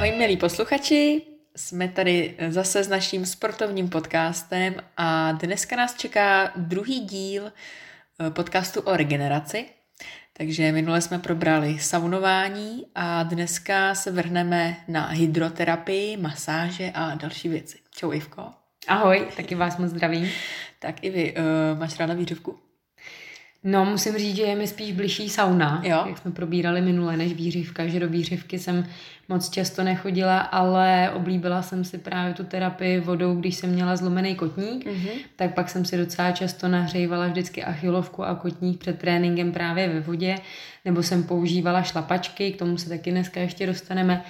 Ahoj milí posluchači, jsme tady zase s naším sportovním podcastem a dneska nás čeká druhý díl eh, podcastu o regeneraci. Takže minule jsme probrali saunování a dneska se vrhneme na hydroterapii, masáže a další věci. Čau Ivko. Ahoj, taky vás moc zdravím. Tak i vy, uh, máš ráda výřivku? No, musím říct, že je mi spíš bližší sauna, jo. jak jsme probírali minule, než výřivka, že do výřivky jsem moc často nechodila, ale oblíbila jsem si právě tu terapii vodou, když jsem měla zlomený kotník, mm-hmm. tak pak jsem si docela často nahřívala vždycky achilovku a kotník před tréninkem právě ve vodě, nebo jsem používala šlapačky, k tomu se taky dneska ještě dostaneme,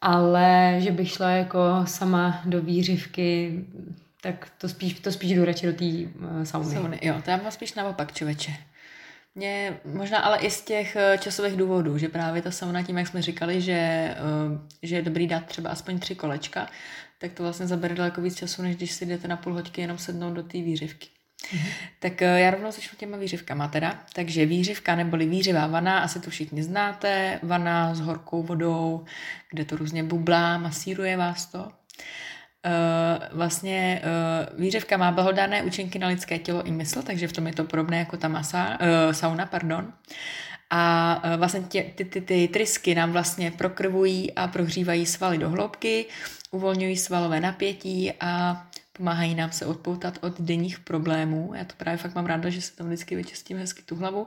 ale že bych šla jako sama do výřivky, tak to spíš, to spíš jdu radši do té uh, sauny. sauny. Jo, mám spíš naopak, čověče. Mě možná ale i z těch eh, časových důvodů, že právě ta sauna tím, jak jsme říkali, že, eh, že je dobrý dát třeba aspoň tři kolečka, tak to vlastně zabere daleko víc času, než když si jdete na půl hoďky jenom sednout do té výřivky. Mm-hmm. Tak eh, já rovnou začnu těma výřivkama teda. Takže výřivka neboli výřivá vana, asi to všichni znáte, vana s horkou vodou, kde to různě bublá, masíruje vás to. Uh, vlastně uh, výřivka má blahodárné účinky na lidské tělo i mysl, takže v tom je to podobné jako ta masa, uh, sauna, pardon. A uh, vlastně tě, ty, ty, ty trysky nám vlastně prokrvují a prohřívají svaly do hloubky, uvolňují svalové napětí a pomáhají nám se odpoutat od denních problémů. Já to právě fakt mám ráda, že se tam vždycky vyčistím hezky tu hlavu.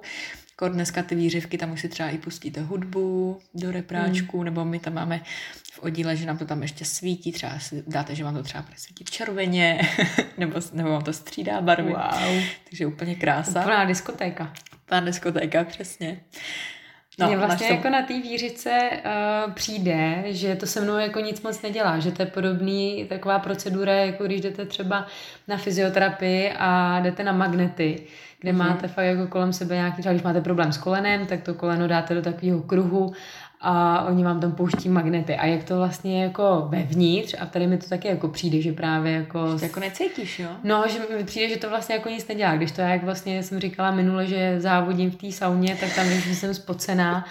Kor dneska ty výřivky, tam už si třeba i pustíte hudbu do repráčku, mm. nebo my tam máme v oddíle, že nám to tam ještě svítí, třeba si dáte, že vám to třeba bude svítit červeně, nebo, nebo vám to střídá barvy. Wow. Takže úplně krása. Úplná diskotéka. Úplná diskotéka, přesně. No, Mně vlastně jako na té výřice uh, přijde, že to se mnou jako nic moc nedělá, že to je podobný taková procedura, jako když jdete třeba na fyzioterapii a jdete na magnety, kde uh-huh. máte fakt jako kolem sebe nějaký, třeba když máte problém s kolenem, tak to koleno dáte do takového kruhu a oni vám tam pouští magnety. A jak to vlastně je jako vevnitř, a tady mi to taky jako přijde, že právě jako... Že jako necítíš, jo? No, že mi přijde, že to vlastně jako nic nedělá. Když to já, jak vlastně jsem říkala minule, že závodím v té sauně, tak tam vím, že jsem spocená.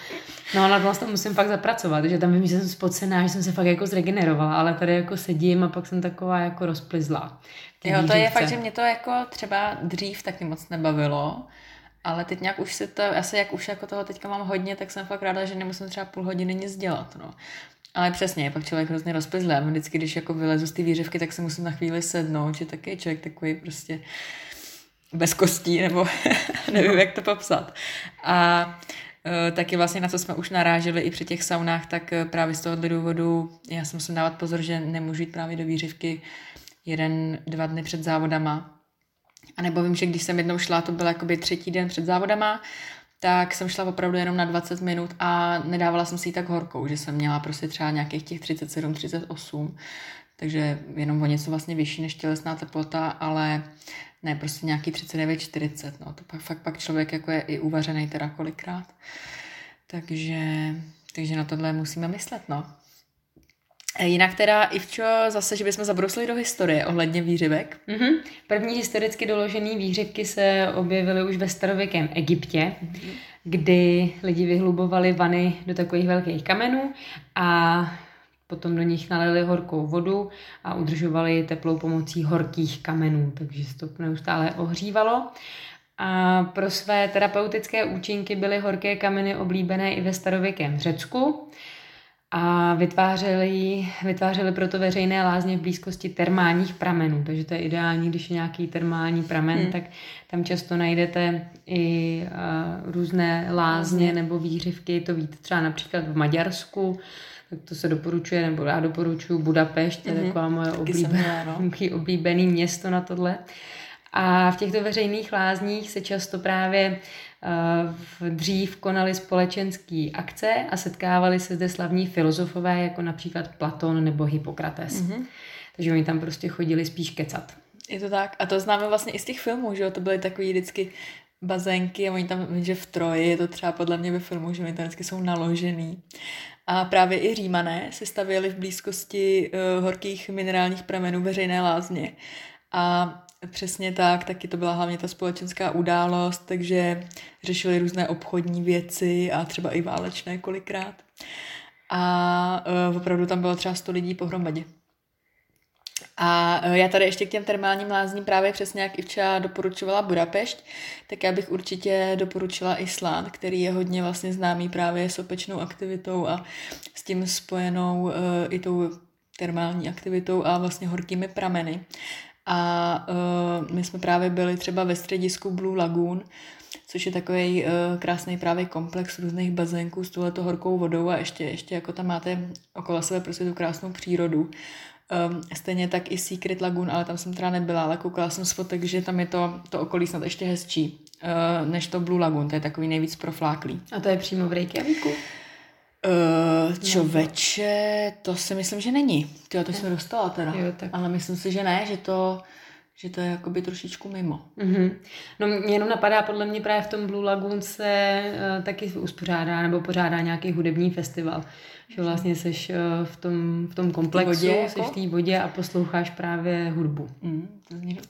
No, na vlastně musím fakt zapracovat, že tam vím, že jsem spocená, že jsem se fakt jako zregenerovala, ale tady jako sedím a pak jsem taková jako rozplizla. Jo, to je fakt, že mě to jako třeba dřív taky moc nebavilo, ale teď nějak už si to, asi jak už jako toho teďka mám hodně, tak jsem fakt ráda, že nemusím třeba půl hodiny nic dělat, no. Ale přesně, pak člověk hrozně rozpizlý. Vždycky, když jako vylezu z té výřivky, tak se musím na chvíli sednout, že taky člověk takový prostě bez kostí, nebo nevím, jak to popsat. A e, taky vlastně na co jsme už naráželi i při těch saunách, tak e, právě z tohohle důvodu já si musím dávat pozor, že nemůžu jít právě do výřivky jeden, dva dny před závodama, a nebo vím, že když jsem jednou šla, to byl jakoby třetí den před závodama, tak jsem šla opravdu jenom na 20 minut a nedávala jsem si ji tak horkou, že jsem měla prostě třeba nějakých těch 37, 38, takže jenom o něco vlastně vyšší než tělesná teplota, ale ne prostě nějaký 39, 40, no to pak, fakt pak člověk jako je i uvařený teda kolikrát. Takže, takže na tohle musíme myslet, no. Jinak teda, Ivčo, zase, že bychom zabrousili do historie ohledně výřivek. Mm-hmm. První historicky doložené výřivky se objevily už ve starověkém Egyptě, mm-hmm. kdy lidi vyhlubovali vany do takových velkých kamenů a potom do nich nalili horkou vodu a udržovali teplou pomocí horkých kamenů, takže se to neustále ohřívalo. A pro své terapeutické účinky byly horké kameny oblíbené i ve starověkém Řecku a vytvářeli, vytvářeli proto veřejné lázně v blízkosti termálních pramenů. Takže to je ideální, když je nějaký termální pramen, hmm. tak tam často najdete i uh, různé lázně hmm. nebo výřivky. To víte třeba například v Maďarsku, tak to se doporučuje, nebo já doporučuji Budapešť, to je hmm. taková moje oblíbené, no. oblíbené město na tohle. A v těchto veřejných lázních se často právě dřív konali společenské akce a setkávali se zde slavní filozofové, jako například Platon nebo Hippokrates. Mm-hmm. Takže oni tam prostě chodili spíš kecat. Je to tak. A to známe vlastně i z těch filmů, že jo? To byly takový vždycky bazénky a oni tam, že v Troji je to třeba podle mě ve filmu, že oni tam vždycky jsou naložený. A právě i římané se stavěli v blízkosti uh, horkých minerálních pramenů veřejné lázně. A Přesně tak, taky to byla hlavně ta společenská událost, takže řešili různé obchodní věci a třeba i válečné kolikrát. a uh, opravdu tam bylo třeba 100 lidí pohromadě. A uh, já tady ještě k těm termálním lázním právě přesně jak Ivča doporučovala Budapešť, tak já bych určitě doporučila Island, který je hodně vlastně známý právě sopečnou aktivitou a s tím spojenou uh, i tou termální aktivitou a vlastně horkými prameny. A uh, my jsme právě byli třeba ve středisku Blue Lagoon, což je takový uh, krásný právě komplex různých bazénků s touhleto horkou vodou a ještě, ještě jako tam máte okolo sebe prostě tu krásnou přírodu. Um, stejně tak i Secret Lagoon, ale tam jsem teda nebyla, ale koukala jsem z fotek, že tam je to, to okolí snad ještě hezčí uh, než to Blue Lagoon, to je takový nejvíc profláklý. A to je přímo v Reykjavíku? Uh, čověče, to si myslím, že není. Ty to jsem dostala teda. Jo, tak. Ale myslím si, že ne, že to, že to je jakoby trošičku mimo. Mm-hmm. No mě jenom napadá, podle mě právě v tom Blue Lagoon se uh, taky uspořádá nebo pořádá nějaký hudební festival. Že vlastně jsi uh, v, tom, v tom komplexu, jsi jako? v té vodě a posloucháš právě hudbu. Mm,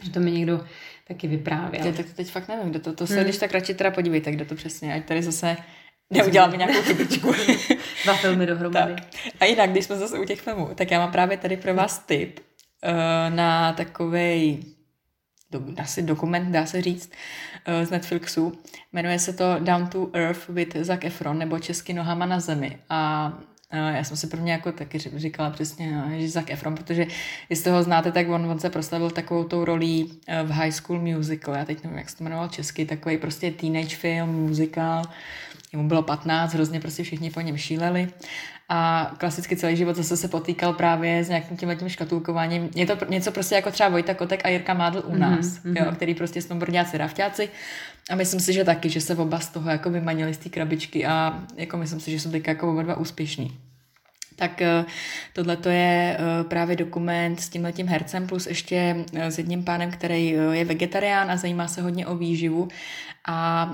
to, to mi někdo taky vyprávěl. Já tak to teď fakt nevím, kdo to, to se, mm. když tak radši teda podívejte, kdo to přesně, ať tady zase neuděláme nějakou chybičku. Dva filmy dohromady. Tak. A jinak, když jsme zase u těch filmů, tak já mám právě tady pro vás tip uh, na takovej asi dokument, dá se říct, uh, z Netflixu. Jmenuje se to Down to Earth with Zac Efron, nebo Česky nohama na zemi. A uh, já jsem si prvně jako taky říkala přesně, že Zac Efron, protože jestli ho znáte, tak on, on se proslavil takovou tou rolí v High School Musical. Já teď nevím, jak se to jmenoval česky, takový prostě teenage film, muzikál mu bylo 15, hrozně prostě všichni po něm šíleli a klasicky celý život zase se potýkal právě s nějakým tím letím škatulkováním. Je to něco prostě jako třeba Vojta Kotek a Jirka Mádl u mhm, nás, mm-hmm. jo, který prostě snowboardiáci, rafťáci a myslím si, že taky, že se oba z toho jako vymanili z té krabičky a jako myslím si, že jsou teď jako oba dva úspěšní. Tak eh, tohle to je eh, právě dokument s tímhletím hercem plus ještě eh, s jedním pánem, který je vegetarián a zajímá se hodně o výživu a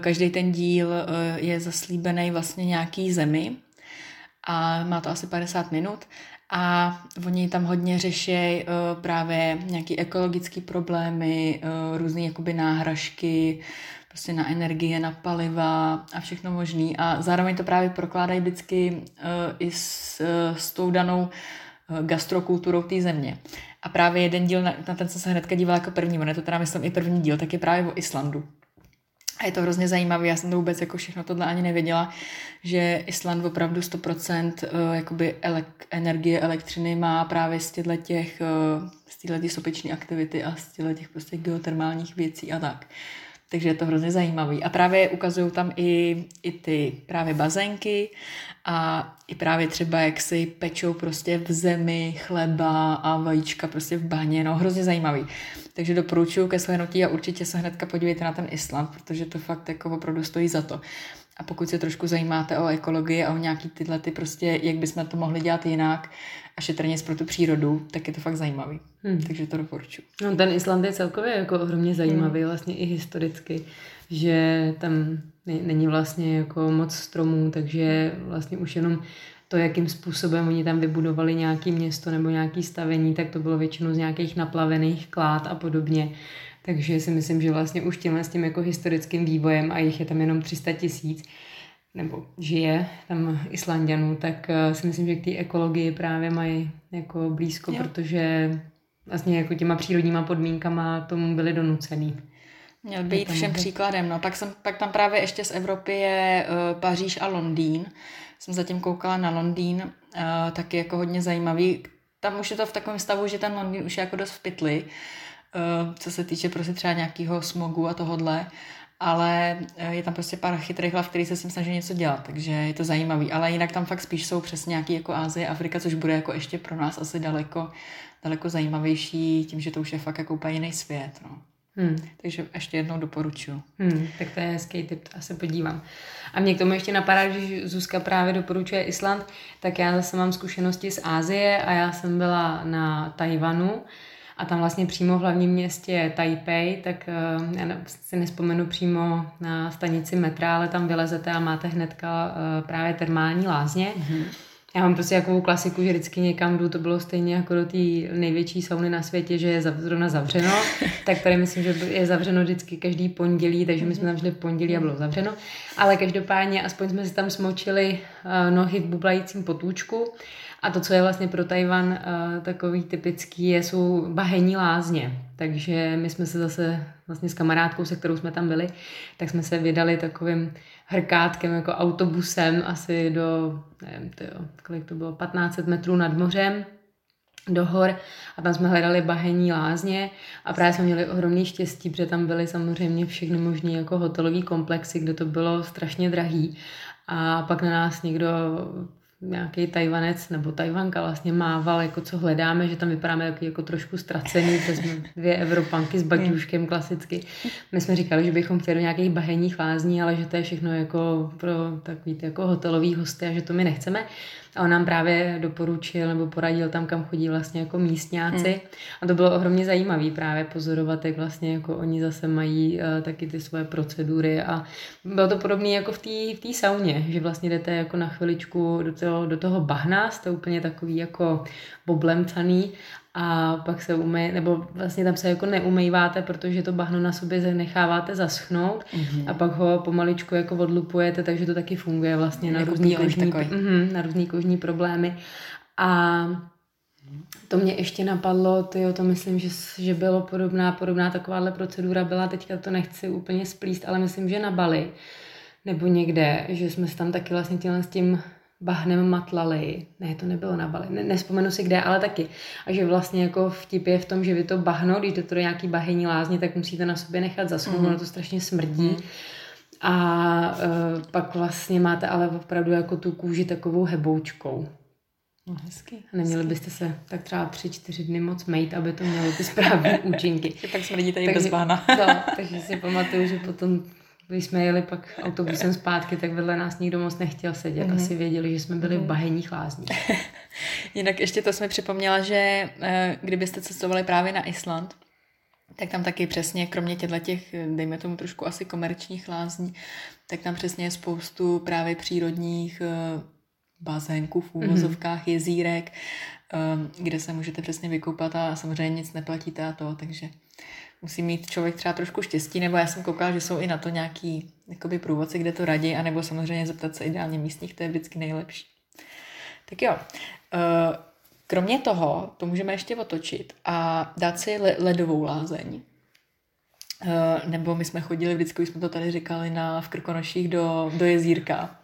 každý ten díl je zaslíbený vlastně nějaký zemi a má to asi 50 minut a oni tam hodně řeší právě nějaké ekologické problémy, různé jakoby náhražky, prostě na energie, na paliva a všechno možný. A zároveň to právě prokládají vždycky i s, s tou danou gastrokulturou té země. A právě jeden díl, na, na ten jsem se hnedka dívala jako první, on je to teda myslím i první díl, tak je právě o Islandu. A je to hrozně zajímavé, já jsem to vůbec jako všechno tohle ani nevěděla, že Island opravdu 100% uh, jakoby elek, energie, elektřiny má právě z těchto těch, uh, z sopeční aktivity a z těchto těch prostě geotermálních věcí a tak takže je to hrozně zajímavý. A právě ukazují tam i, i ty právě bazénky a i právě třeba, jak si pečou prostě v zemi chleba a vajíčka prostě v baně, no hrozně zajímavý. Takže doporučuji ke shlédnutí a určitě se hnedka podívejte na ten Island, protože to fakt jako opravdu stojí za to. A pokud se trošku zajímáte o ekologii a o nějaký tyhle ty prostě, jak bychom to mohli dělat jinak a šetrně pro tu přírodu, tak je to fakt zajímavý. Hmm. Takže to doporučuji. No, ten Island je celkově jako ohromně zajímavý, hmm. vlastně i historicky, že tam není vlastně jako moc stromů, takže vlastně už jenom to, jakým způsobem oni tam vybudovali nějaké město nebo nějaké stavení, tak to bylo většinou z nějakých naplavených klád a podobně. Takže si myslím, že vlastně už tímhle s tím jako historickým vývojem a jich je tam jenom 300 tisíc, nebo žije tam Islandianů, tak eh, si myslím, že k té ekologii právě mají jako blízko, jo. protože vlastně jako těma přírodníma podmínkama tomu byli donucený. Měl být všem může... příkladem. No. Pak, jsem, pak tam právě ještě z Evropy je uh, Paříž a Londýn. Jsem zatím koukala na Londýn, uh, taky jako hodně zajímavý. Tam už je to v takovém stavu, že ten Londýn už je jako dost v pytli. Eh, co se týče prostě třeba nějakého smogu a tohodle, ale eh, je tam prostě pár chytrých hlav, který se s tím snaží něco dělat, takže je to zajímavý. Ale jinak tam fakt spíš jsou přesně nějaký jako Ázie, Afrika, což bude jako ještě pro nás asi daleko, daleko zajímavější, tím, že to už je fakt jako úplně jiný svět. No. Hmm. Takže ještě jednou doporučuji. Hmm, tak to je hezký tip, a se podívám. A mě k tomu ještě napadá, že Zuzka právě doporučuje Island, tak já zase mám zkušenosti z Ázie a já jsem byla na Tajvanu a tam vlastně přímo v hlavním městě Taipei, tak uh, já si nespomenu přímo na stanici metra, ale tam vylezete a máte hnedka uh, právě termální lázně. Mm-hmm. Já mám prostě jakou klasiku, že vždycky někam jdu, to bylo stejně jako do té největší sauny na světě, že je zrovna zavřeno, tak tady myslím, že je zavřeno vždycky každý pondělí, takže my jsme tam šli v pondělí a bylo zavřeno. Ale každopádně aspoň jsme si tam smočili uh, nohy v bublajícím potůčku a to, co je vlastně pro Tajvan uh, takový typický, je, jsou bahenní lázně. Takže my jsme se zase vlastně s kamarádkou, se kterou jsme tam byli, tak jsme se vydali takovým hrkátkem, jako autobusem asi do, nevím, tyjo, kolik to bylo, 1500 metrů nad mořem do hor. A tam jsme hledali bahenní lázně. A právě jsme měli ohromný štěstí, protože tam byly samozřejmě všechny možné jako hotelové komplexy, kde to bylo strašně drahý. A pak na nás někdo nějaký Tajvanec nebo Tajvanka vlastně mával, jako co hledáme, že tam vypadáme jako, jako trošku ztracený, protože jsme dvě Evropanky s baťuškem klasicky. My jsme říkali, že bychom chtěli do nějakých bahenních lázní, ale že to je všechno jako pro takový jako hotelový hosty a že to my nechceme. A on nám právě doporučil nebo poradil tam, kam chodí vlastně jako místňáci. Hmm. A to bylo ohromně zajímavé právě pozorovat, jak vlastně jako oni zase mají uh, taky ty svoje procedury a bylo to podobné jako v té v sauně, že vlastně jdete jako na chviličku do toho, do toho bahna, jste úplně takový jako boblemcaný a pak se umej, nebo vlastně tam se jako neumýváte, protože to bahno na sobě necháváte zaschnout mm-hmm. a pak ho pomaličku jako odlupujete, takže to taky funguje vlastně na jako různý, kožní, mm, na různý kožní problémy. A to mě ještě napadlo, tyjo, to myslím, že, že bylo podobná, podobná takováhle procedura byla, teďka to nechci úplně splíst, ale myslím, že na Bali nebo někde, že jsme se tam taky vlastně těle s tím bahnem matlali. Ne, to nebylo na Bali, ne, nespomenu si kde, ale taky. A že vlastně jako vtip je v tom, že vy to bahno, když jdete do nějaký bahení lázně, tak musíte na sobě nechat zaschnout, mm-hmm. to strašně smrdí. Mm. A uh, pak vlastně máte ale opravdu jako tu kůži takovou heboučkou. No, hezky. A neměli hezky. byste se tak třeba tři, čtyři dny moc mejt, aby to mělo ty správné účinky. tak smrdí tady takže, bez bahna. no, takže si pamatuju, že potom když jsme jeli pak autobusem zpátky, tak vedle nás nikdo moc nechtěl sedět. Mm-hmm. Asi věděli, že jsme byli v mhm. bahenních lázních. Jinak ještě to jsme připomněla, že eh, kdybyste cestovali právě na Island, tak tam taky přesně, kromě těchto těch, dejme tomu trošku asi komerčních lázní, tak tam přesně je spoustu právě přírodních eh, bazénků v mhm. úvozovkách, mm-hmm. jezírek, eh, kde se můžete přesně vykoupat a samozřejmě nic neplatíte a to, takže musí mít člověk třeba trošku štěstí, nebo já jsem koukala, že jsou i na to nějaký jakoby průvodci, kde to radí, anebo samozřejmě zeptat se ideálně místních, to je vždycky nejlepší. Tak jo, eh, kromě toho, to můžeme ještě otočit a dát si ledovou lázeň. Eh, nebo my jsme chodili vždycky, už jsme to tady říkali, na, v Krkonoších do, do jezírka,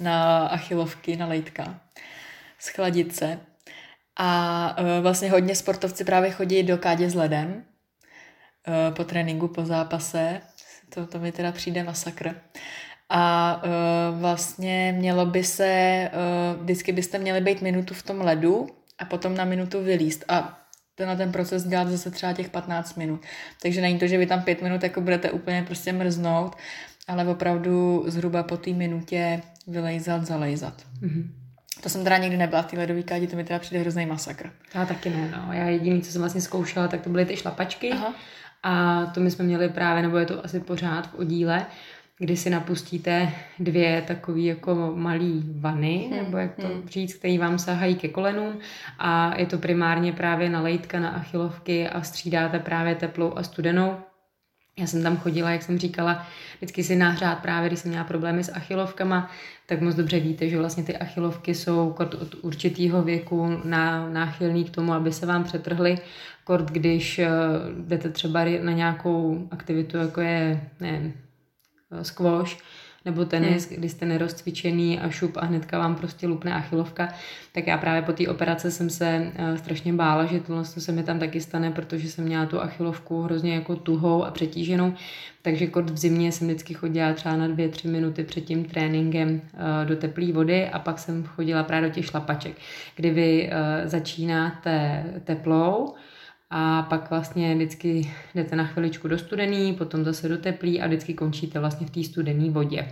na achilovky, na lejtka, schladit se. A eh, vlastně hodně sportovci právě chodí do kádě s ledem, po tréninku, po zápase. To, to mi teda přijde masakr. A uh, vlastně mělo by se, uh, vždycky byste měli být minutu v tom ledu a potom na minutu vylíst. A tenhle ten proces dělat zase třeba těch 15 minut. Takže není to, že vy tam pět minut jako budete úplně prostě mrznout, ale opravdu zhruba po té minutě vylejzat, zalejzat. Mm-hmm. To jsem teda nikdy nebyla v té ledové kádi, to mi teda přijde hrozný masakr. Já taky ne, no. Já jediný, co jsem vlastně zkoušela, tak to byly ty šlapačky. Aha. A to my jsme měli právě, nebo je to asi pořád v oddíle, kdy si napustíte dvě takové jako malý vany, hmm, nebo jak to hmm. říct, které vám sahají ke kolenům a je to primárně právě na lejtka, na achilovky a střídáte právě teplou a studenou. Já jsem tam chodila, jak jsem říkala, vždycky si nahřát právě, když jsem měla problémy s achilovkama, tak moc dobře víte, že vlastně ty achilovky jsou od určitého věku náchylný k tomu, aby se vám přetrhly. Kort, když eh, jdete třeba na nějakou aktivitu, jako je ne, squash, nebo tenis, hmm. kdy jste nerozcvičený a šup a hnedka vám prostě lupne achilovka, tak já právě po té operace jsem se uh, strašně bála, že tohle se mi tam taky stane, protože jsem měla tu achilovku hrozně jako tuhou a přetíženou, takže kort v zimě jsem vždycky chodila třeba na dvě, tři minuty před tím tréninkem uh, do teplé vody a pak jsem chodila právě do těch šlapaček, kdy vy uh, začínáte teplou, a pak vlastně vždycky jdete na chviličku do studený, potom zase do teplý a vždycky končíte vlastně v té studené vodě.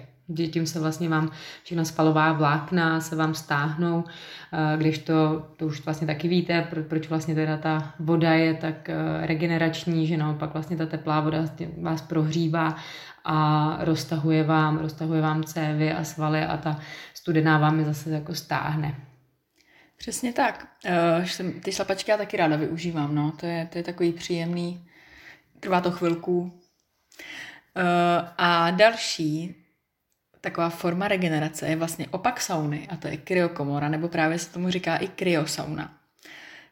Tím se vlastně vám všechna spalová vlákna se vám stáhnou, eh, když to, to už vlastně taky víte, proč vlastně teda ta voda je tak eh, regenerační, že naopak vlastně ta teplá voda vás prohřívá a roztahuje vám, roztahuje vám cévy a svaly a ta studená vám je zase jako stáhne. Přesně tak. Uh, ty šlapačky já taky ráda využívám, no. To je, to je takový příjemný, trvá to chvilku. Uh, a další taková forma regenerace je vlastně opak sauny a to je kryokomora, nebo právě se tomu říká i kryosauna.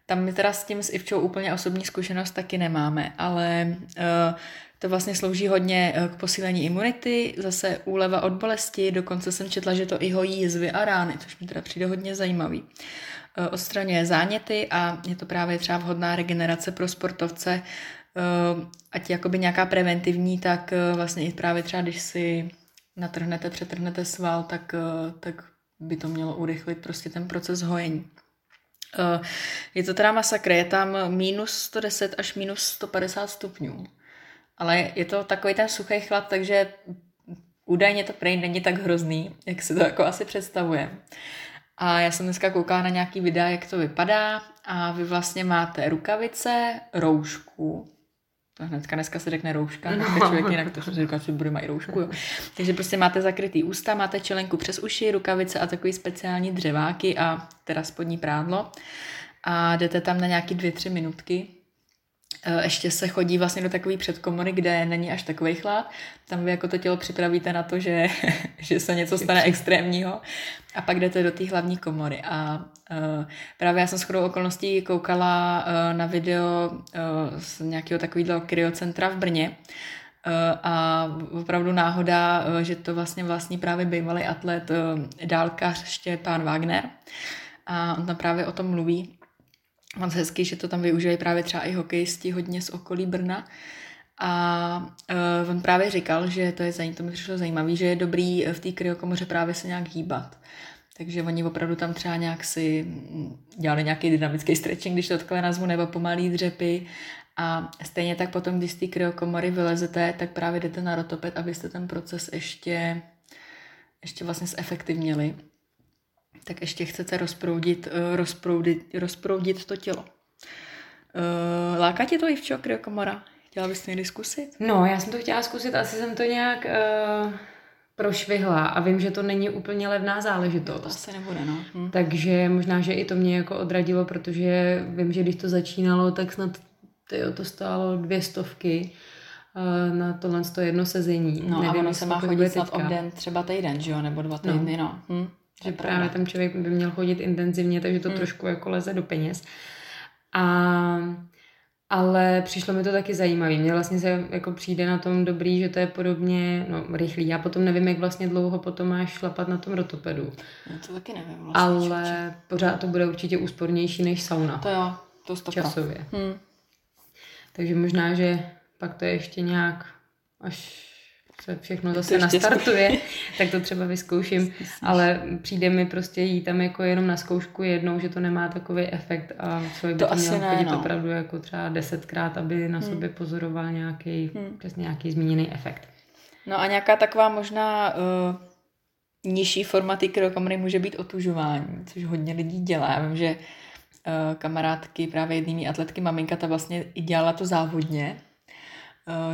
Tam my teda s tím s Ivčou úplně osobní zkušenost taky nemáme, ale uh, to vlastně slouží hodně k posílení imunity, zase úleva od bolesti, dokonce jsem četla, že to i hojí jizvy a rány, což mi teda přijde hodně zajímavý. Eh, odstraňuje záněty a je to právě třeba vhodná regenerace pro sportovce, eh, ať jakoby nějaká preventivní, tak eh, vlastně i právě třeba, když si natrhnete, přetrhnete sval, tak, tak by to mělo urychlit prostě ten proces hojení. Je to teda masakr, je tam minus 110 až minus 150 stupňů. Ale je to takový ten suchý chlad, takže údajně to prej není tak hrozný, jak si to jako asi představuje. A já jsem dneska koukala na nějaký videa, jak to vypadá a vy vlastně máte rukavice, roušku, to hnedka dneska se řekne rouška, no. člověk jinak to se říká, že bude mají roušku. Jo. Takže prostě máte zakrytý ústa, máte čelenku přes uši, rukavice a takový speciální dřeváky a teda spodní prádlo. A jdete tam na nějaký dvě, tři minutky ještě se chodí vlastně do takové předkomory, kde není až takový chlad. Tam vy jako to tělo připravíte na to, že, že se něco stane extrémního a pak jdete do té hlavní komory. A uh, právě já jsem s chodou okolností koukala uh, na video uh, z nějakého takového kryocentra v Brně, a opravdu náhoda, že to vlastně vlastní právě bývalý atlet dálkař Štěpán Wagner. A on tam právě o tom mluví, moc hezky, že to tam využívají právě třeba i hokejisti hodně z okolí Brna. A uh, on právě říkal, že to je to mi přišlo zajímavé, že je dobrý v té kryokomoře právě se nějak hýbat. Takže oni opravdu tam třeba nějak si dělali nějaký dynamický stretching, když to takhle nazvu, nebo pomalý dřepy. A stejně tak potom, když z té kryokomory vylezete, tak právě jdete na rotopet, abyste ten proces ještě, ještě vlastně zefektivnili tak ještě chcete rozproudit, uh, rozproudit, rozproudit to tělo. Uh, láká tě to i v kryokomora? Chtěla bys to někdy zkusit? No, já jsem to chtěla zkusit, asi jsem to nějak uh, prošvihla a vím, že to není úplně levná záležitost. To asi nebude, no. Hm. Takže možná, že i to mě jako odradilo, protože vím, že když to začínalo, tak snad tyjo, to stálo dvě stovky na tohle jedno sezení. No Nevím, a ono se má chodit snad obden třeba týden, že jo, nebo dva no. týdny, no. no. Hm. Že právě pravda. tam člověk by měl chodit intenzivně, takže to hmm. trošku jako leze do peněz. A ale přišlo mi to taky zajímavé. Mně vlastně se jako přijde na tom dobrý, že to je podobně no, rychlý. Já potom nevím, jak vlastně dlouho potom máš šlapat na tom rotopedu. No, to taky nevím vlastně. Ale čuči. pořád to bude určitě úspornější než sauna. To jo, to stopka. Časově. Hmm. Takže možná, že pak to ještě nějak až se všechno zase nastartuje, tak to třeba vyzkouším, ale přijde mi prostě jít tam jako jenom na zkoušku jednou, že to nemá takový efekt a člověk by to, to měl ne, chodit no. opravdu jako třeba desetkrát, aby na hmm. sobě pozoroval nějaký, hmm. přesně nějaký zmíněný efekt. No a nějaká taková možná uh, nižší forma té kryokomory může být otužování, což hodně lidí dělá. Já vím, že uh, kamarádky, právě jednými atletky, maminka ta vlastně i dělala to závodně,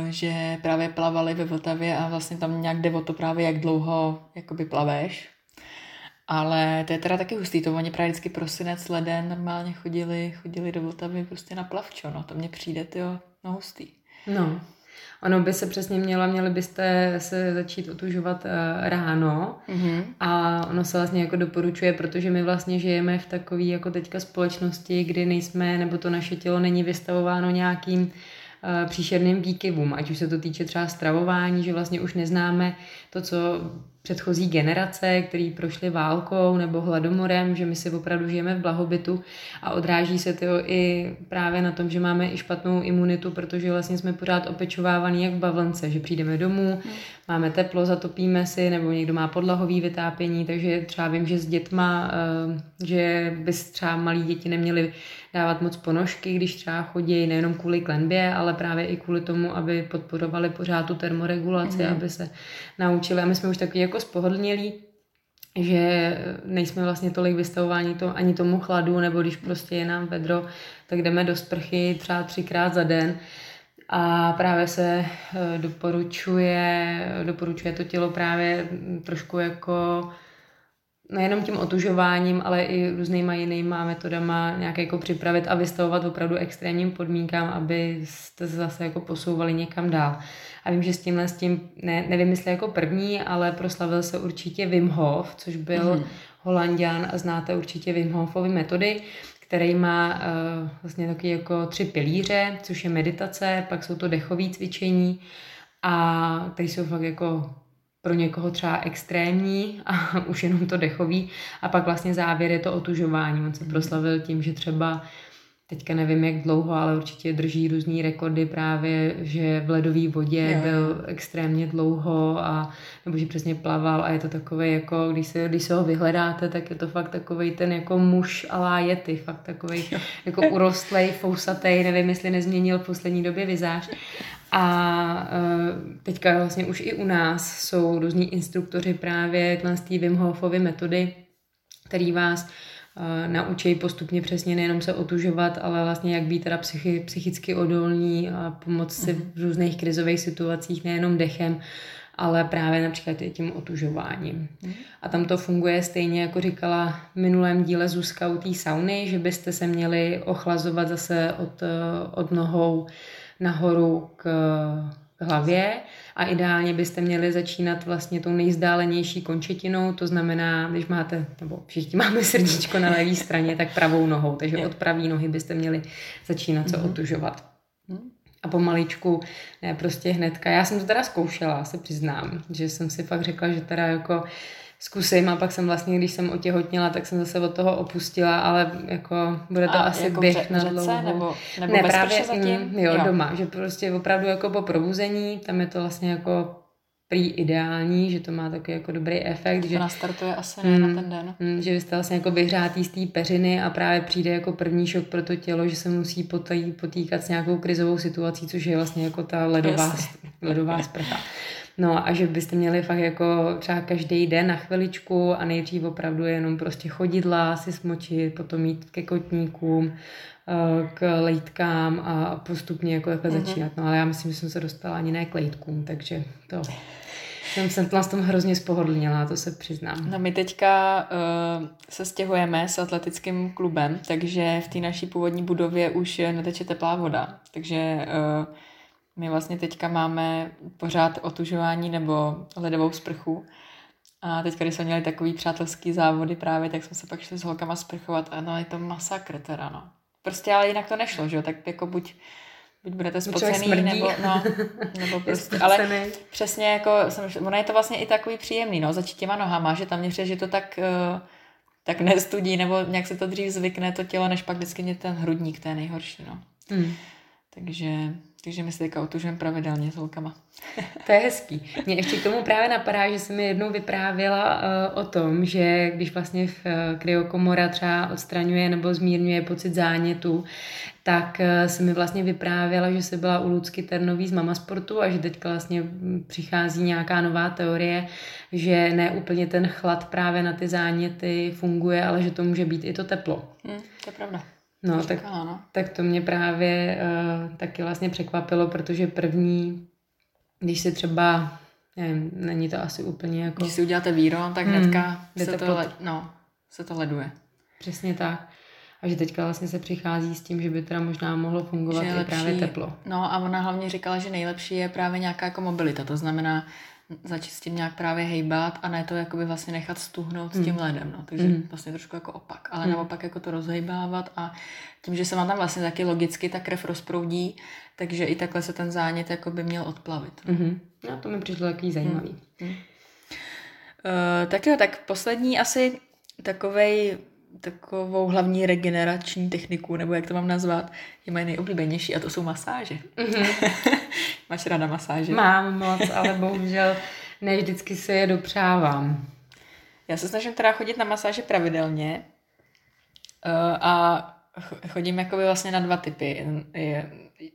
že právě plavali ve Vltavě a vlastně tam nějak jde o to právě, jak dlouho jakoby plaveš. Ale to je teda taky hustý, to oni právě vždycky prosinec, leden normálně chodili, chodili do Vltavy prostě na plavčo, no to mně přijde, tyjo, no hustý. No, Ono by se přesně mělo, měli byste se začít otužovat uh, ráno mm-hmm. a ono se vlastně jako doporučuje, protože my vlastně žijeme v takové jako teďka společnosti, kdy nejsme, nebo to naše tělo není vystavováno nějakým Eh, příšerným výkyvům, ať už se to týče třeba stravování, že vlastně už neznáme to, co předchozí generace, který prošly válkou nebo hladomorem, že my si opravdu žijeme v blahobytu a odráží se to i právě na tom, že máme i špatnou imunitu, protože vlastně jsme pořád opečovávaný jak v bavlnce, že přijdeme domů, hmm. máme teplo, zatopíme si, nebo někdo má podlahový vytápění, takže třeba vím, že s dětma, eh, že bys třeba malí děti neměli dávat moc ponožky, když třeba chodí nejenom kvůli klenbě, ale právě i kvůli tomu, aby podporovali pořád tu termoregulaci, mm. aby se naučili. A my jsme už takový jako spohodlnělí, že nejsme vlastně tolik vystavováni to, ani tomu chladu, nebo když prostě je nám vedro, tak jdeme do sprchy třeba třikrát za den. A právě se eh, doporučuje, doporučuje to tělo právě trošku jako nejenom tím otužováním, ale i různýma jinýma metodama nějak jako připravit a vystavovat opravdu extrémním podmínkám, aby jste se zase jako posouvali někam dál. A vím, že s tímhle s tím, ne, nevím jestli jako první, ale proslavil se určitě Wim Hof, což byl mm-hmm. holandian a znáte určitě Wim Hofovy metody, který má uh, vlastně taky jako tři pilíře, což je meditace, pak jsou to dechové cvičení a které jsou fakt jako pro někoho třeba extrémní a už jenom to dechový a pak vlastně závěr je to otužování. On se mhm. proslavil tím, že třeba teďka nevím jak dlouho, ale určitě drží různý rekordy právě, že v ledové vodě jo. byl extrémně dlouho a nebo že přesně plaval a je to takový jako, když se, když se ho vyhledáte, tak je to fakt takový ten jako muž a lájety, fakt takový jako urostlej, fousatej, nevím, jestli nezměnil v poslední době vizáž. A uh, teďka vlastně už i u nás jsou různí instruktoři právě z té Wim Hofovy metody, který vás uh, naučí postupně přesně nejenom se otužovat, ale vlastně jak být teda psychi, psychicky odolní a pomoct si v mhm. různých krizových situacích nejenom dechem, ale právě například i tím otužováním. Mm. A tam to funguje stejně, jako říkala v minulém díle Zuzka u té sauny, že byste se měli ochlazovat zase od, eh, od nohou nahoru k, k hlavě a ideálně byste měli začínat vlastně tou nejzdálenější končetinou, to znamená, když máte, nebo všichni máme srdíčko na levé straně, tak pravou nohou, takže od pravé nohy byste měli začínat se mm-hmm. otužovat. Mm. A pomaličku, ne prostě hnedka. Já jsem to teda zkoušela, se přiznám, že jsem si fakt řekla, že teda jako zkusím a pak jsem vlastně, když jsem otěhotněla, tak jsem zase od toho opustila, ale jako bude to a asi jako běh na dlouho. Nebo, nebo ne, právě zatím? Mm, jo, jo, doma, že prostě opravdu jako po probuzení, tam je to vlastně jako prý ideální, že to má takový jako dobrý efekt. To že nastartuje asi mm, na ten den. Mm, že vy jste vlastně jako vyhřátý z té peřiny a právě přijde jako první šok pro to tělo, že se musí potý, potýkat s nějakou krizovou situací, což je vlastně jako ta ledová, ledová sprcha. No a že byste měli fakt jako třeba každý den na chviličku a nejdřív opravdu jenom prostě chodidla si smočit, potom jít ke kotníkům, eh, k lejtkám a postupně jako takhle mm-hmm. začínat. No ale já myslím, že jsem se dostala ani ne k lejtkům, takže to... Jsem se na tom hrozně spohodlněla, to se přiznám. No my teďka uh, se stěhujeme s atletickým klubem, takže v té naší původní budově už neteče teplá voda. Takže uh, my vlastně teďka máme pořád otužování nebo ledovou sprchu. A teď, když jsme měli takový přátelský závody právě, tak jsme se pak šli s holkama sprchovat a no je to masakr teda, no. Prostě ale jinak to nešlo, že jo, tak jako buď, buď budete spocený, nebo, no, nebo prostě, ale přesně jako, jsem, ono je to vlastně i takový příjemný, no, začít těma nohama, že tam mě že to tak, uh, tak nestudí, nebo nějak se to dřív zvykne to tělo, než pak vždycky mě ten hrudník, to je nejhorší, no. Hmm. Takže takže my se teďka otužujeme pravidelně s holkama. to je hezký. Mě ještě k tomu právě napadá, že jsem mi jednou vyprávěla uh, o tom, že když vlastně v uh, kryokomora třeba odstraňuje nebo zmírňuje pocit zánětu, tak uh, se mi vlastně vyprávěla, že se byla u Lucky Ternový z Mama Sportu a že teďka vlastně přichází nějaká nová teorie, že ne úplně ten chlad právě na ty záněty funguje, ale že to může být i to teplo. Hmm, to je pravda. No, tak, no. tak to mě právě uh, taky vlastně překvapilo, protože první, když si třeba, nevím, není to asi úplně jako... Když si uděláte víro, tak hmm, hnedka hmm, se, to, pod... le, no, se to leduje. Přesně tak. A že teďka vlastně se přichází s tím, že by teda možná mohlo fungovat i lepší, právě teplo. No a ona hlavně říkala, že nejlepší je právě nějaká jako mobilita. To znamená, začít s tím nějak právě hejbat a ne to jakoby vlastně nechat stuhnout mm. s tím hmm. ledem, no. Takže mm. vlastně trošku jako opak. Ale mm. naopak jako to rozhejbávat a tím, že se vám tam vlastně taky logicky ta krev rozproudí, takže i takhle se ten zánět jako by měl odplavit. No. Mm-hmm. No to mi přišlo takový zajímavý. Mm. Uh, tak jo, tak poslední asi takovej takovou hlavní regenerační techniku, nebo jak to mám nazvat, je moje nejoblíbenější a to jsou masáže. Mm-hmm. Máš ráda masáže? Mám moc, ale bohužel ne vždycky se je dopřávám. Já se snažím teda chodit na masáže pravidelně uh, a chodím jakoby vlastně na dva typy.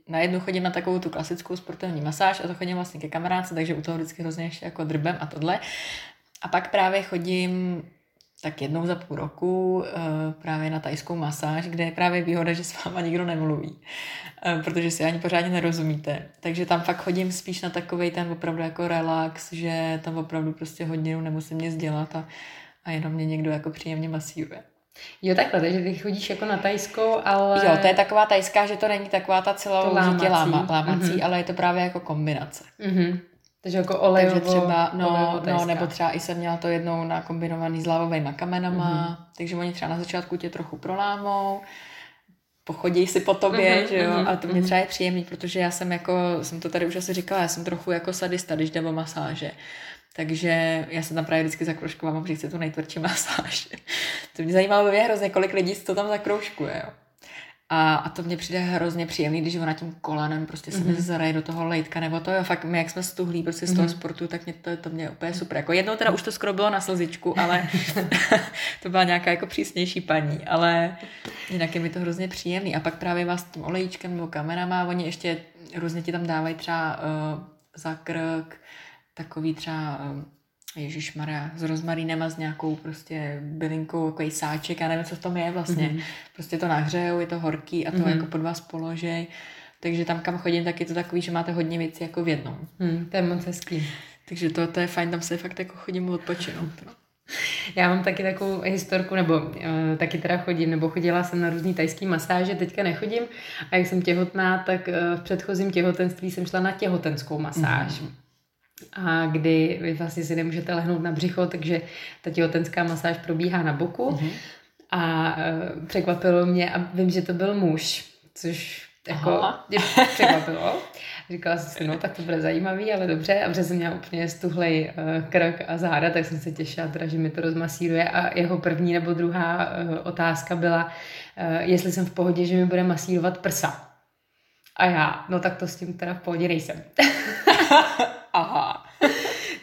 Na jednu chodím na takovou tu klasickou sportovní masáž a to chodím vlastně ke kamarádce, takže u toho vždycky hrozně ještě jako drbem a tohle. A pak právě chodím tak jednou za půl roku uh, právě na tajskou masáž, kde je právě výhoda, že s váma nikdo nemluví, uh, protože si ani pořádně nerozumíte. Takže tam fakt chodím spíš na takový ten opravdu jako relax, že tam opravdu prostě hodinu nemusím nic dělat a, a jenom mě někdo jako příjemně masíruje. Jo, takhle, takže ty chodíš jako na tajskou, ale... Jo, to je taková tajská, že to není taková ta celou To lámací. lámací, lámací Mhm. ale je to právě jako kombinace. Mhm. Takže jako olejovo, Takže třeba, no, olejovo no, nebo třeba i jsem měla to jednou nakombinovaný s lávovými kamenama, Mhm. takže oni třeba na začátku tě trochu prolámou, pochodí si po tobě, Mhm, že jo, mhm, a to mě mhm. třeba je příjemný, protože já jsem jako, jsem to tady už asi říkala, já jsem trochu jako sadista, když jde o masáže. Takže já se tam právě vždycky zakroužkovám, protože chci tu nejtvrdší masáž. To mě zajímalo by mě hrozně, kolik lidí to tam zakroužkuje, jo. A, a to mě přijde hrozně příjemný, když ona tím kolanem prostě se mi Mhm. zaraje do toho lejtka, nebo to jo, fakt my, jak jsme stuhlí prostě z toho Mhm. sportu, tak mě to, to mě úplně super. Jako jednou teda už to skoro bylo na slzičku, ale to byla nějaká jako přísnější paní, ale jinak je mi to hrozně příjemný. A pak právě vás s tím olejíčkem nebo kamerama, oni ještě různě ti tam dávají třeba uh, za krk, takový třeba uh, Ježíš Maria, s rozmarínem a s nějakou prostě bylinkou, takový sáček, já nevím, co v tom je vlastně. Mhm. Mm-hmm. Prostě to nahřejou, je to horký a to Mhm. mm-hmm. jako pod vás položej. Takže tam, kam chodím, tak je to takový, že máte hodně věcí jako v jednom. Hm, to je moc hezký. Takže to, to je fajn, tam se fakt jako chodím odpočinout. No. Já mám taky takovou historku, nebo uh, taky teda chodím, nebo chodila jsem na různý tajský masáže, teďka nechodím. A jak jsem těhotná, tak uh, v předchozím těhotenství jsem šla na těhotenskou masáž. Mm. A kdy vy vlastně si nemůžete lehnout na břicho, takže ta těhotenská masáž probíhá na boku. Mhm. A uh, překvapilo mě, a vím, že to byl muž, což jako Aha. mě překvapilo. Říkala jsem si, no tak to bude zajímavý, ale dobře. A protože jsem měla úplně stuhlej uh, krk a záda, tak jsem se těšila, teda, že mi to rozmasíruje. A jeho první nebo druhá uh, otázka byla, uh, jestli jsem v pohodě, že mi bude masírovat prsa. A já, no tak to s tím teda v pohodě nejsem. Aha.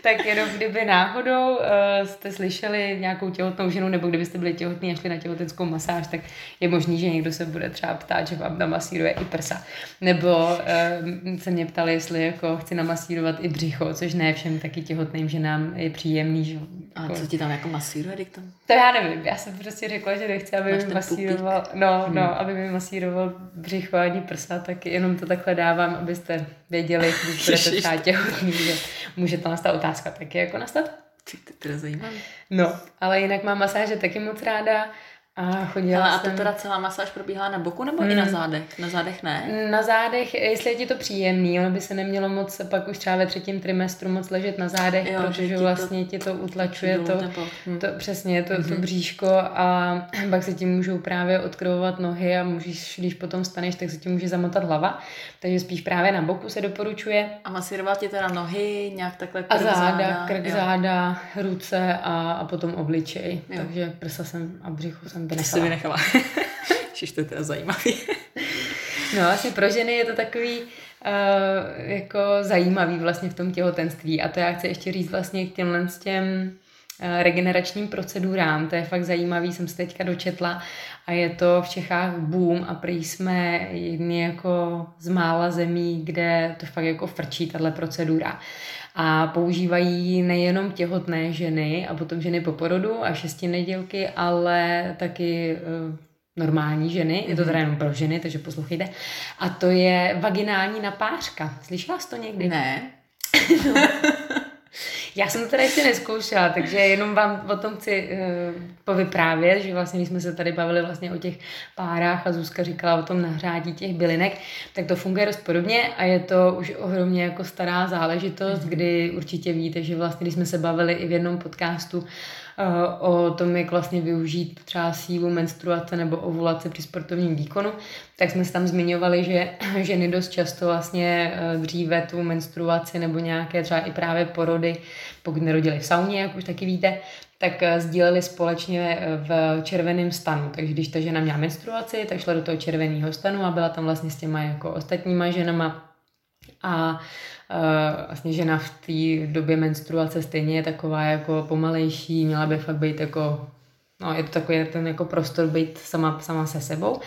Tak jenom kdyby náhodou uh, jste slyšeli nějakou těhotnou ženu, nebo kdybyste byli těhotní a šli na těhotenskou masáž, tak je možný, že někdo se bude třeba ptát, že vám namasíruje i prsa. Nebo uh, se mě ptali, jestli jako chci namasírovat i břicho, což ne všem taky těhotným ženám je příjemný. Že, A jako, co ti tam jako masíruje, když tam? to já nevím, já jsem prostě řekla, že nechci, aby Máš mi masíroval, no, Hmm. no, aby mi masíroval břicho ani prsa, tak jenom to takhle dávám, abyste věděli, když budete třeba těhotný, že může to nastat otázka taky jako nastat. Ty, ty, ty, to je zajímavý. No, ale jinak mám masáže taky moc ráda a chodila Ale a to jsem... teda celá masáž probíhala na boku nebo i na Mm. zádech? Na zádech ne? Na zádech, jestli je ti to příjemný, ono by se nemělo moc pak už třeba ve třetím trimestru moc ležet na zádech, Jo, že protože ti to vlastně ti to utlačuje to, nebo- hm. to přesně, to, to Mhm. bříško a pak se ti můžou právě odkrovovat nohy a můžeš, když potom staneš, tak se ti může zamotat hlava, takže spíš právě na boku se doporučuje A masíroval ti teda nohy, nějak takhle a krk, záda, krk, jo. záda, ruce a, a potom obličej, Jo. takže prsa jsem a břicho jsem To si vynechala. vynechala. Ježiš, to je teda zajímavý. No, vlastně pro ženy je to takový uh, jako zajímavý vlastně v tom těhotenství a to já chci ještě říct vlastně k těmhle s těm uh, regeneračním procedurám, to je fakt zajímavý, jsem se teďka dočetla a je to v Čechách boom a prý jsme jedni jako z mála zemí, kde to fakt jako frčí tahle procedura. A používají nejenom těhotné ženy a potom ženy po porodu a šestinedělky, ale taky uh, normální ženy, je to teda jenom pro ženy, takže poslouchejte. A to je vaginální napářka. Slyšela jsi to někdy? Ne. Já jsem to teda ještě neskoušela, takže jenom vám o tom chci uh, povyprávět, že vlastně, když jsme se tady bavili vlastně o těch párách a Zuzka říkala o tom nahřátí těch bylinek, tak to funguje dost podobně a je to už ohromně jako stará záležitost, mm-hmm. kdy určitě víte, že vlastně, když jsme se bavili i v jednom podcastu uh, o tom, jak vlastně využít třeba sílu menstruace nebo ovulace při sportovním výkonu, tak jsme se tam zmiňovali, že ženy dost často vlastně eh, dříve tu menstruaci nebo nějaké třeba i právě porody, pokud nerodily v sauně, jak už taky víte, tak eh, sdíleli společně eh, v červeném stanu. Takže když ta žena měla menstruaci, tak šla do toho červeného stanu a byla tam vlastně s těma jako ostatníma ženama a uh, vlastně žena v té době menstruace stejně je taková jako pomalejší, měla by fakt být jako, no je to takový ten jako prostor být sama, sama se sebou.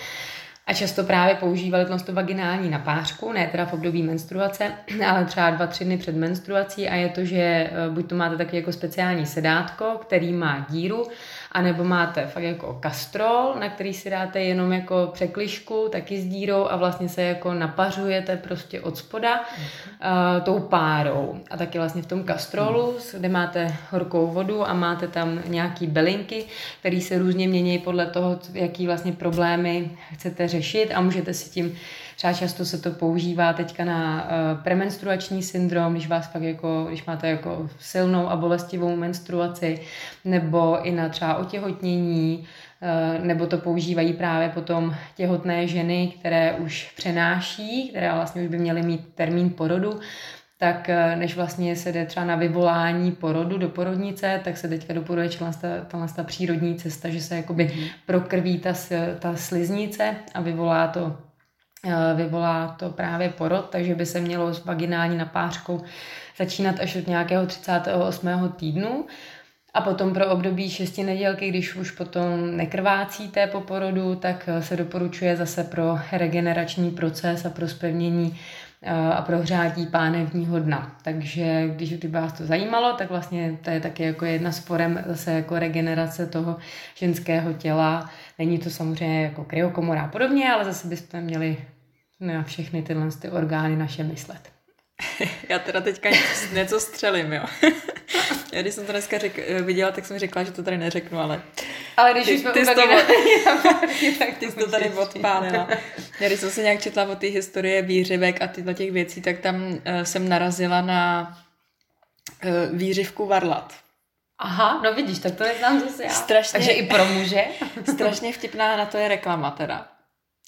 A často právě používali tu vaginální napářku, ne teda v období menstruace, ale třeba dva, tři dny před menstruací. A je to, že eh, buď to máte taky jako speciální sedátko, který má díru A nebo máte fakt jako kastrol, na který si dáte jenom jako překlišku, taky s dírou a vlastně se jako napařujete prostě od spoda uh, tou párou. A taky vlastně v tom kastrolu, kde máte horkou vodu a máte tam nějaký belinky, které se různě mění podle toho, jaký vlastně problémy chcete řešit a můžete si tím Třeba často se to používá teďka na uh, premenstruační syndrom, když vás pak jako, když máte jako silnou a bolestivou menstruaci, nebo i na třeba otěhotnění, uh, nebo to používají právě potom těhotné ženy, které už přenáší, které vlastně už by měly mít termín porodu, tak eh, než vlastně se jde třeba na vyvolání porodu do porodnice, tak se teďka doporučuje ta, ta přírodní cesta, že se jakoby mhm. prokrví ta, ta sliznice a vyvolá to Eh, vyvolá to právě porod, takže by se mělo s vaginální napářkou začínat až od nějakého 38. týdnu. A potom pro období 6 nedělky, když už potom nekrvácíte po porodu, tak eh, se doporučuje zase pro regenerační proces a pro spevnění eh, a pro hřátí pánevního dna. Takže když by vás to zajímalo, tak vlastně to je taky jako jedna z forem zase jako regenerace toho ženského těla. Není to samozřejmě jako kryokomora a podobně, ale zase byste měli na všechny tyhle ty orgány naše myslet. Já teda teďka něco, něco střelím, jo. Já když jsem to dneska řek, viděla, tak jsem řekla, že to tady neřeknu, ale... Ale když ty, už jsme ty, jsi to, tak ty jsi to tady odpálila. Já když jsem se nějak četla o té historie výřivek a tyhle těch věcí, tak tam uh, jsem narazila na uh, výřivku varlat. Aha, no vidíš, tak to neznám zase já. Strašně, Takže i pro muže. strašně vtipná na to je reklama teda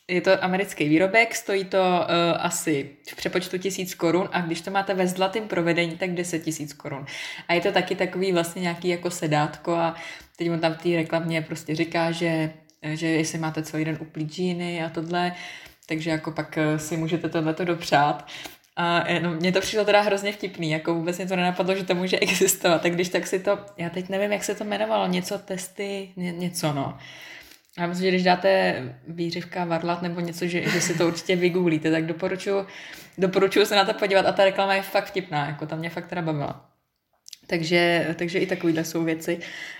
je to americký výrobek, stojí to uh, asi v přepočtu tisíc korun a když to máte ve zlatém provedení, tak 10 tisíc korun. A je to taky takový vlastně nějaký jako sedátko a teď on tam v té reklamě prostě říká, že, že jestli máte celý den uplý džíny a tohle, takže jako pak eh, si můžete tohleto dopřát. A no, mně to přišlo teda hrozně vtipný, jako vůbec mě to nenapadlo, že to může existovat. Tak když tak si to, já teď nevím, jak se to jmenovalo, něco testy, ně, něco no. Já myslím, že když dáte výřivka varlat nebo něco, že, že si to určitě vygooglíte, tak doporučuji, doporučuji se na to podívat a ta reklama je fakt vtipná, jako tam mě fakt teda bavila. Takže, takže i takovýhle jsou věci.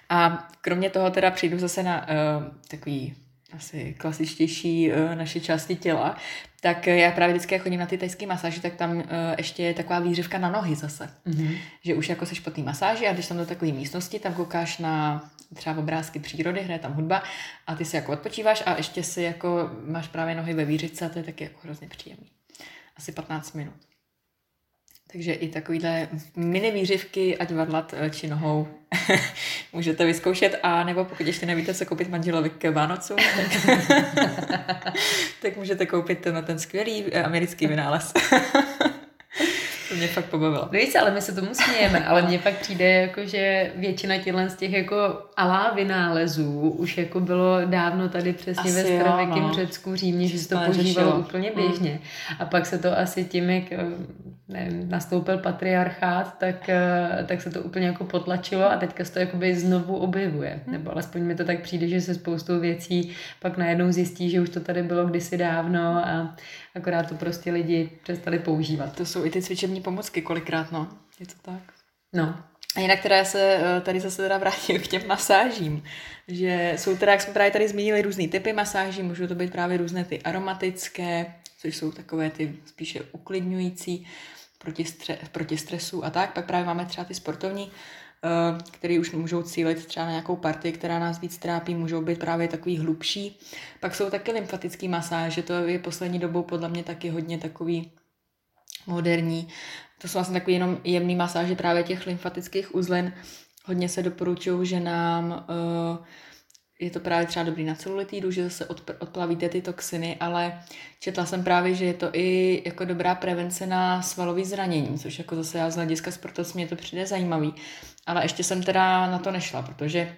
A kromě toho teda přijdu zase na uh, takový asi klasičtější uh, naše části těla, tak já právě vždycky, chodím na ty tajské masáže, tak tam uh, ještě je taková výřivka na nohy zase. Mm-hmm. Že už jako seš po té masáži a když tam do takové místnosti, tam koukáš na třeba obrázky přírody, hraje tam hudba a ty si jako odpočíváš a ještě si jako máš právě nohy ve výřice a to je taky jako hrozně příjemný. Asi 15 minut. Takže i takovýhle mini výřivky, ať vadlat eh, či nohou, můžete vyzkoušet. A nebo pokud ještě nevíte, co koupit manželovi k Vánocům, tak, tak můžete koupit ten, ten skvělý eh, americký vynález. To mě fakt pobavilo. No víc, ale my se tomu smějeme, ale mně pak přijde, jako, že většina těchto z těch jako alá vynálezů už jako bylo dávno tady přesně asi ve starověkém no. Řecku, Římě, že se to používalo úplně mm. běžně. Mm. A pak se to asi tím, jak eh, nevím, nastoupil patriarchát, tak, eh, tak se to úplně jako potlačilo a teďka se to jakoby znovu objevuje. Mm. Nebo alespoň mi to tak přijde, že se spoustou věcí pak najednou zjistí, že už to tady bylo kdysi dávno a akorát to prostě lidi přestali používat. To jsou i ty cvičební pomůcky kolikrát, no. Je to tak. No. A jinak teda se eh, tady zase teda vrátím k těm masážím, že jsou teda, jak jsme právě tady zmínili, různý typy masáží, můžou to být právě různé ty aromatické, což jsou takové ty spíše uklidňující proti, stre, proti stresu a tak. Pak právě máme třeba ty sportovní, který už můžou cílit třeba na nějakou partii, která nás víc trápí, můžou být právě takový hlubší. Pak jsou taky lymfatický masáže, to je poslední dobou podle mě taky hodně takový moderní. To jsou vlastně takový jenom jemný masáže právě těch lymfatických uzlin. Hodně se doporučují, že nám uh, je to právě třeba dobrý na celulitidu, že zase odplavíte ty toxiny, ale četla jsem právě, že je to i jako dobrá prevence na svalový zranění, což jako zase já z hlediska sportovce mě to přijde zajímavý. Ale ještě jsem teda na to nešla, protože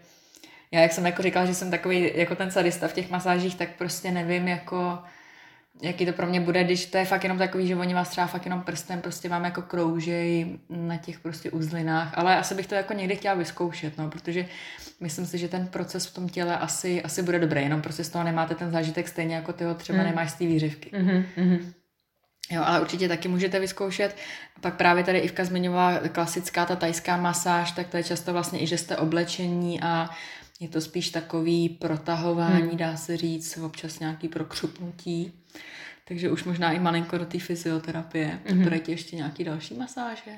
já, jak jsem jako říkala, že jsem takový jako ten sadista v těch masážích, tak prostě nevím, jako jaký to pro mě bude, když to je fakt jenom takový, že oni vás třeba fakt jenom prstem prostě vám jako kroužej na těch prostě uzlinách, ale asi bych to jako někdy chtěla vyzkoušet, no, protože myslím si, že ten proces v tom těle asi, asi bude dobrý, jenom prostě z toho nemáte ten zážitek stejně jako ty ho třeba mm. nemáš z té výřivky. Mm-hmm. Jo, ale určitě taky můžete vyzkoušet. Pak právě tady Ivka zmiňovala klasická ta tajská masáž, tak to je často vlastně i, že jste oblečení a Je to spíš takový protahování, hmm. dá se říct, občas nějaký prokřupnutí. Takže už možná i malinko do té fyzioterapie. Mm-hmm. ti ještě nějaký další masáže?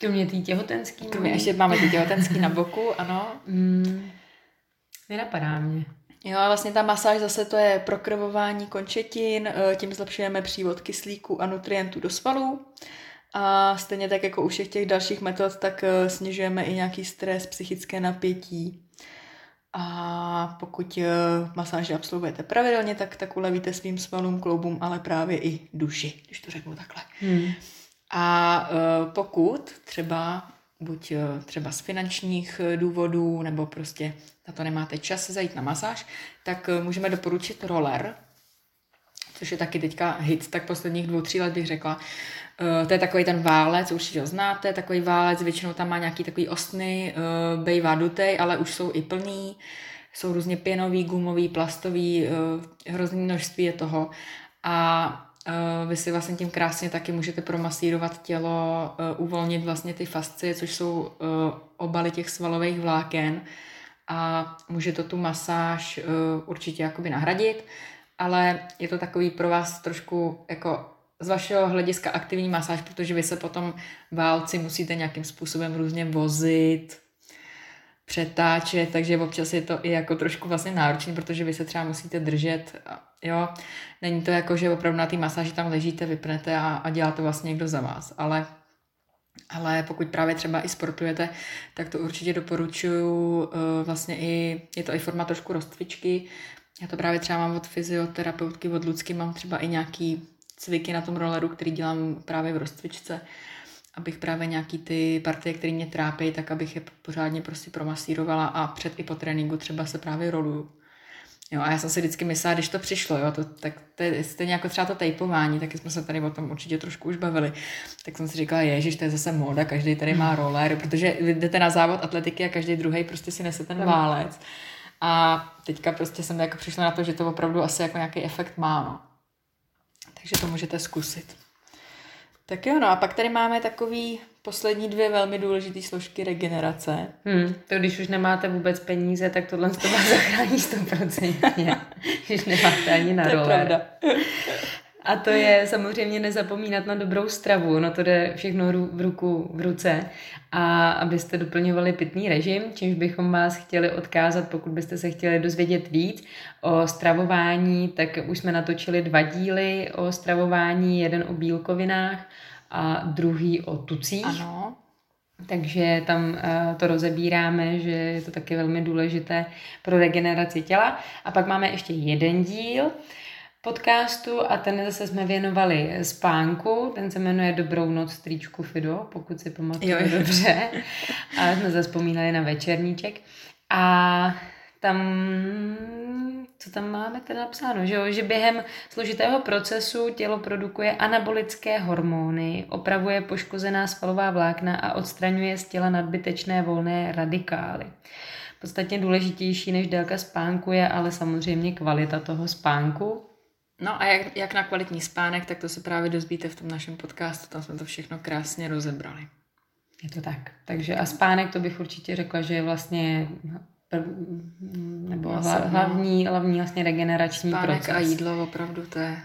Kromě tý těhotenský? Kromě ještě máme ty těhotenský na boku, ano. Mm, nenapadá mě. Jo, a vlastně ta masáž zase to je prokrvování končetin, eh, tím zlepšujeme přívod kyslíku a nutrientů do svalů. A stejně tak jako u všech těch dalších metod, tak eh, snižujeme i nějaký stres, psychické napětí. A pokud eh, masáže absolvujete pravidelně, tak, tak ulevíte svým svalům, kloubům, ale právě i duši, když to řeknu takhle. Hmm. A pokud třeba buď třeba z finančních důvodů, nebo prostě na to nemáte čas zajít na masáž, tak eh, můžeme doporučit roller, což je taky teďka hit, tak posledních dvou, tří let bych řekla. Uh, to je takový ten válec, určitě ho znáte, takový válec, většinou tam má nějaký takový ostny, uh, bejvá dutej, ale už jsou i plný, jsou různě pěnový, gumový, plastový, hrozný množství je toho. A vy si vlastně tím krásně taky můžete promasírovat tělo, uvolnit vlastně ty fascie, což jsou obaly těch svalových vláken, a může to tu masáž uh, určitě jakoby nahradit, ale je to takový pro vás trošku jako z vašeho hlediska aktivní masáž, protože vy se potom válci musíte nějakým způsobem různě vozit, přetáčet, takže občas je to i jako trošku vlastně náročný, protože vy se třeba musíte držet, jo. Není to jako, že opravdu na té masáži tam ležíte, vypnete a, a dělá to vlastně někdo za vás, ale ale pokud právě třeba i sportujete, tak to určitě doporučuju. Eh, vlastně i, je to i forma trošku rozcvičky. Já to právě třeba mám od fyzioterapeutky, od Lucky, mám třeba i nějaký cviky na tom rolleru, který dělám právě v rozcvičce, abych právě nějaký ty partie, které mě trápí, tak abych je pořádně prostě promasírovala a před i po tréninku třeba se právě roluju. Jo, a já jsem si vždycky myslela, když to přišlo, jo, to, tak to je stejně jako třeba to tejpování, taky jsme se tady o tom určitě trošku už bavili. Tak jsem si říkala, ježiš, to je zase móda, každý tady má roller, protože jdete na závod atletiky a každý druhý prostě si nese ten válec. A teďka prostě jsem jako přišla na to, že to opravdu asi jako nějaký efekt má, no. Takže to můžete zkusit. Tak jo, no a pak tady máme takový poslední dvě velmi důležité složky regenerace. Hmm, to když už nemáte vůbec peníze, tak tohle to vás zachrání 100%, když nemáte ani na roller. A to je samozřejmě nezapomínat na dobrou stravu, no to jde všechno v ruku v ruce a abyste doplňovali pitný režim, čímž bychom vás chtěli odkázat, pokud byste se chtěli dozvědět víc o stravování, tak už jsme natočili dva díly o stravování, jeden o bílkovinách a druhý o tucích. Ano. Takže tam uh, to rozebíráme, že je to taky velmi důležité pro regeneraci těla. A pak máme ještě jeden díl podcastu a ten zase jsme věnovali spánku. Ten se jmenuje Dobrou noc strýčku Fido, pokud si pamatuju dobře. A jsme zaspomínali na večerníček. A tam co tam máme teda napsáno, že, jo? že během složitého procesu tělo produkuje anabolické hormony, opravuje poškozená svalová vlákna a odstraňuje z těla nadbytečné volné radikály. Podstatně důležitější než délka spánku je ale samozřejmě kvalita toho spánku. No a jak, jak na kvalitní spánek, tak to se právě dozvíte v tom našem podcastu, tam jsme to všechno krásně rozebrali. Je to tak. Takže a spánek to bych určitě řekla, že je vlastně nebo hla, hlavní, hlavní vlastně regenerační Spánek proces. a jídlo opravdu to je,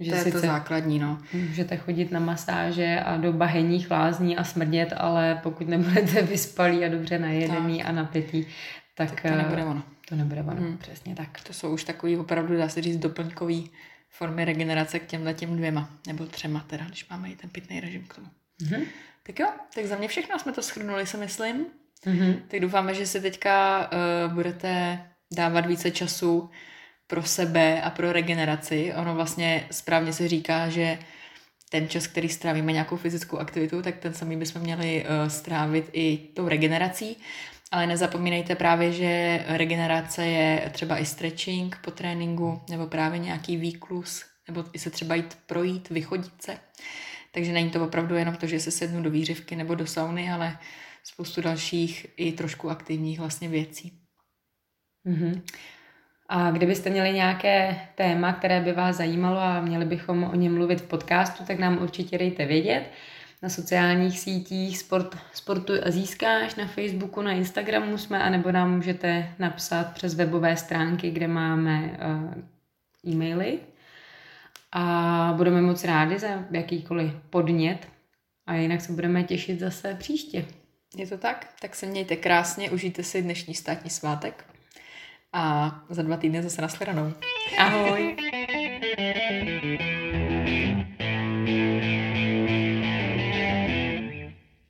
že to, je sice to základní. No. Můžete chodit na masáže a do bahenních lázní a smrdět, ale pokud nebudete vyspalí a dobře najedený tak. a napitý, tak, tak to nebude ono. To nebude ono, hmm. přesně tak. To jsou už takový opravdu, dá se říct, doplňkový formy regenerace k těmhle těm dvěma, nebo třema teda, když máme i ten pitný režim k tomu. Mm-hmm. Tak jo, tak za mě všechno jsme to schrnuli, si myslím. Mm-hmm. Tak doufáme, že si teďka uh, budete dávat více času pro sebe a pro regeneraci. Ono vlastně správně se říká, že ten čas, který strávíme nějakou fyzickou aktivitu, tak ten samý bychom měli uh, strávit i tou regenerací. Ale nezapomínejte právě, že regenerace je třeba i stretching po tréninku, nebo právě nějaký výklus, nebo i se třeba jít projít, vychodit se. Takže není to opravdu jenom to, že se sednu do výřivky nebo do sauny, ale spoustu dalších i trošku aktivních vlastně věcí. Mm-hmm. A kdybyste měli nějaké téma, které by vás zajímalo a měli bychom o něm mluvit v podcastu, tak nám určitě dejte vědět. na sociálních sítích sport, Sportuj a získáš, na Facebooku, na Instagramu jsme, anebo nám můžete napsat přes webové stránky, kde máme uh, e-maily. A budeme moc rádi za jakýkoliv podnět. A jinak se budeme těšit zase příště. Je to tak? Tak se mějte krásně, užijte si dnešní státní svátek a za dva týdny zase nashledanou. Ahoj.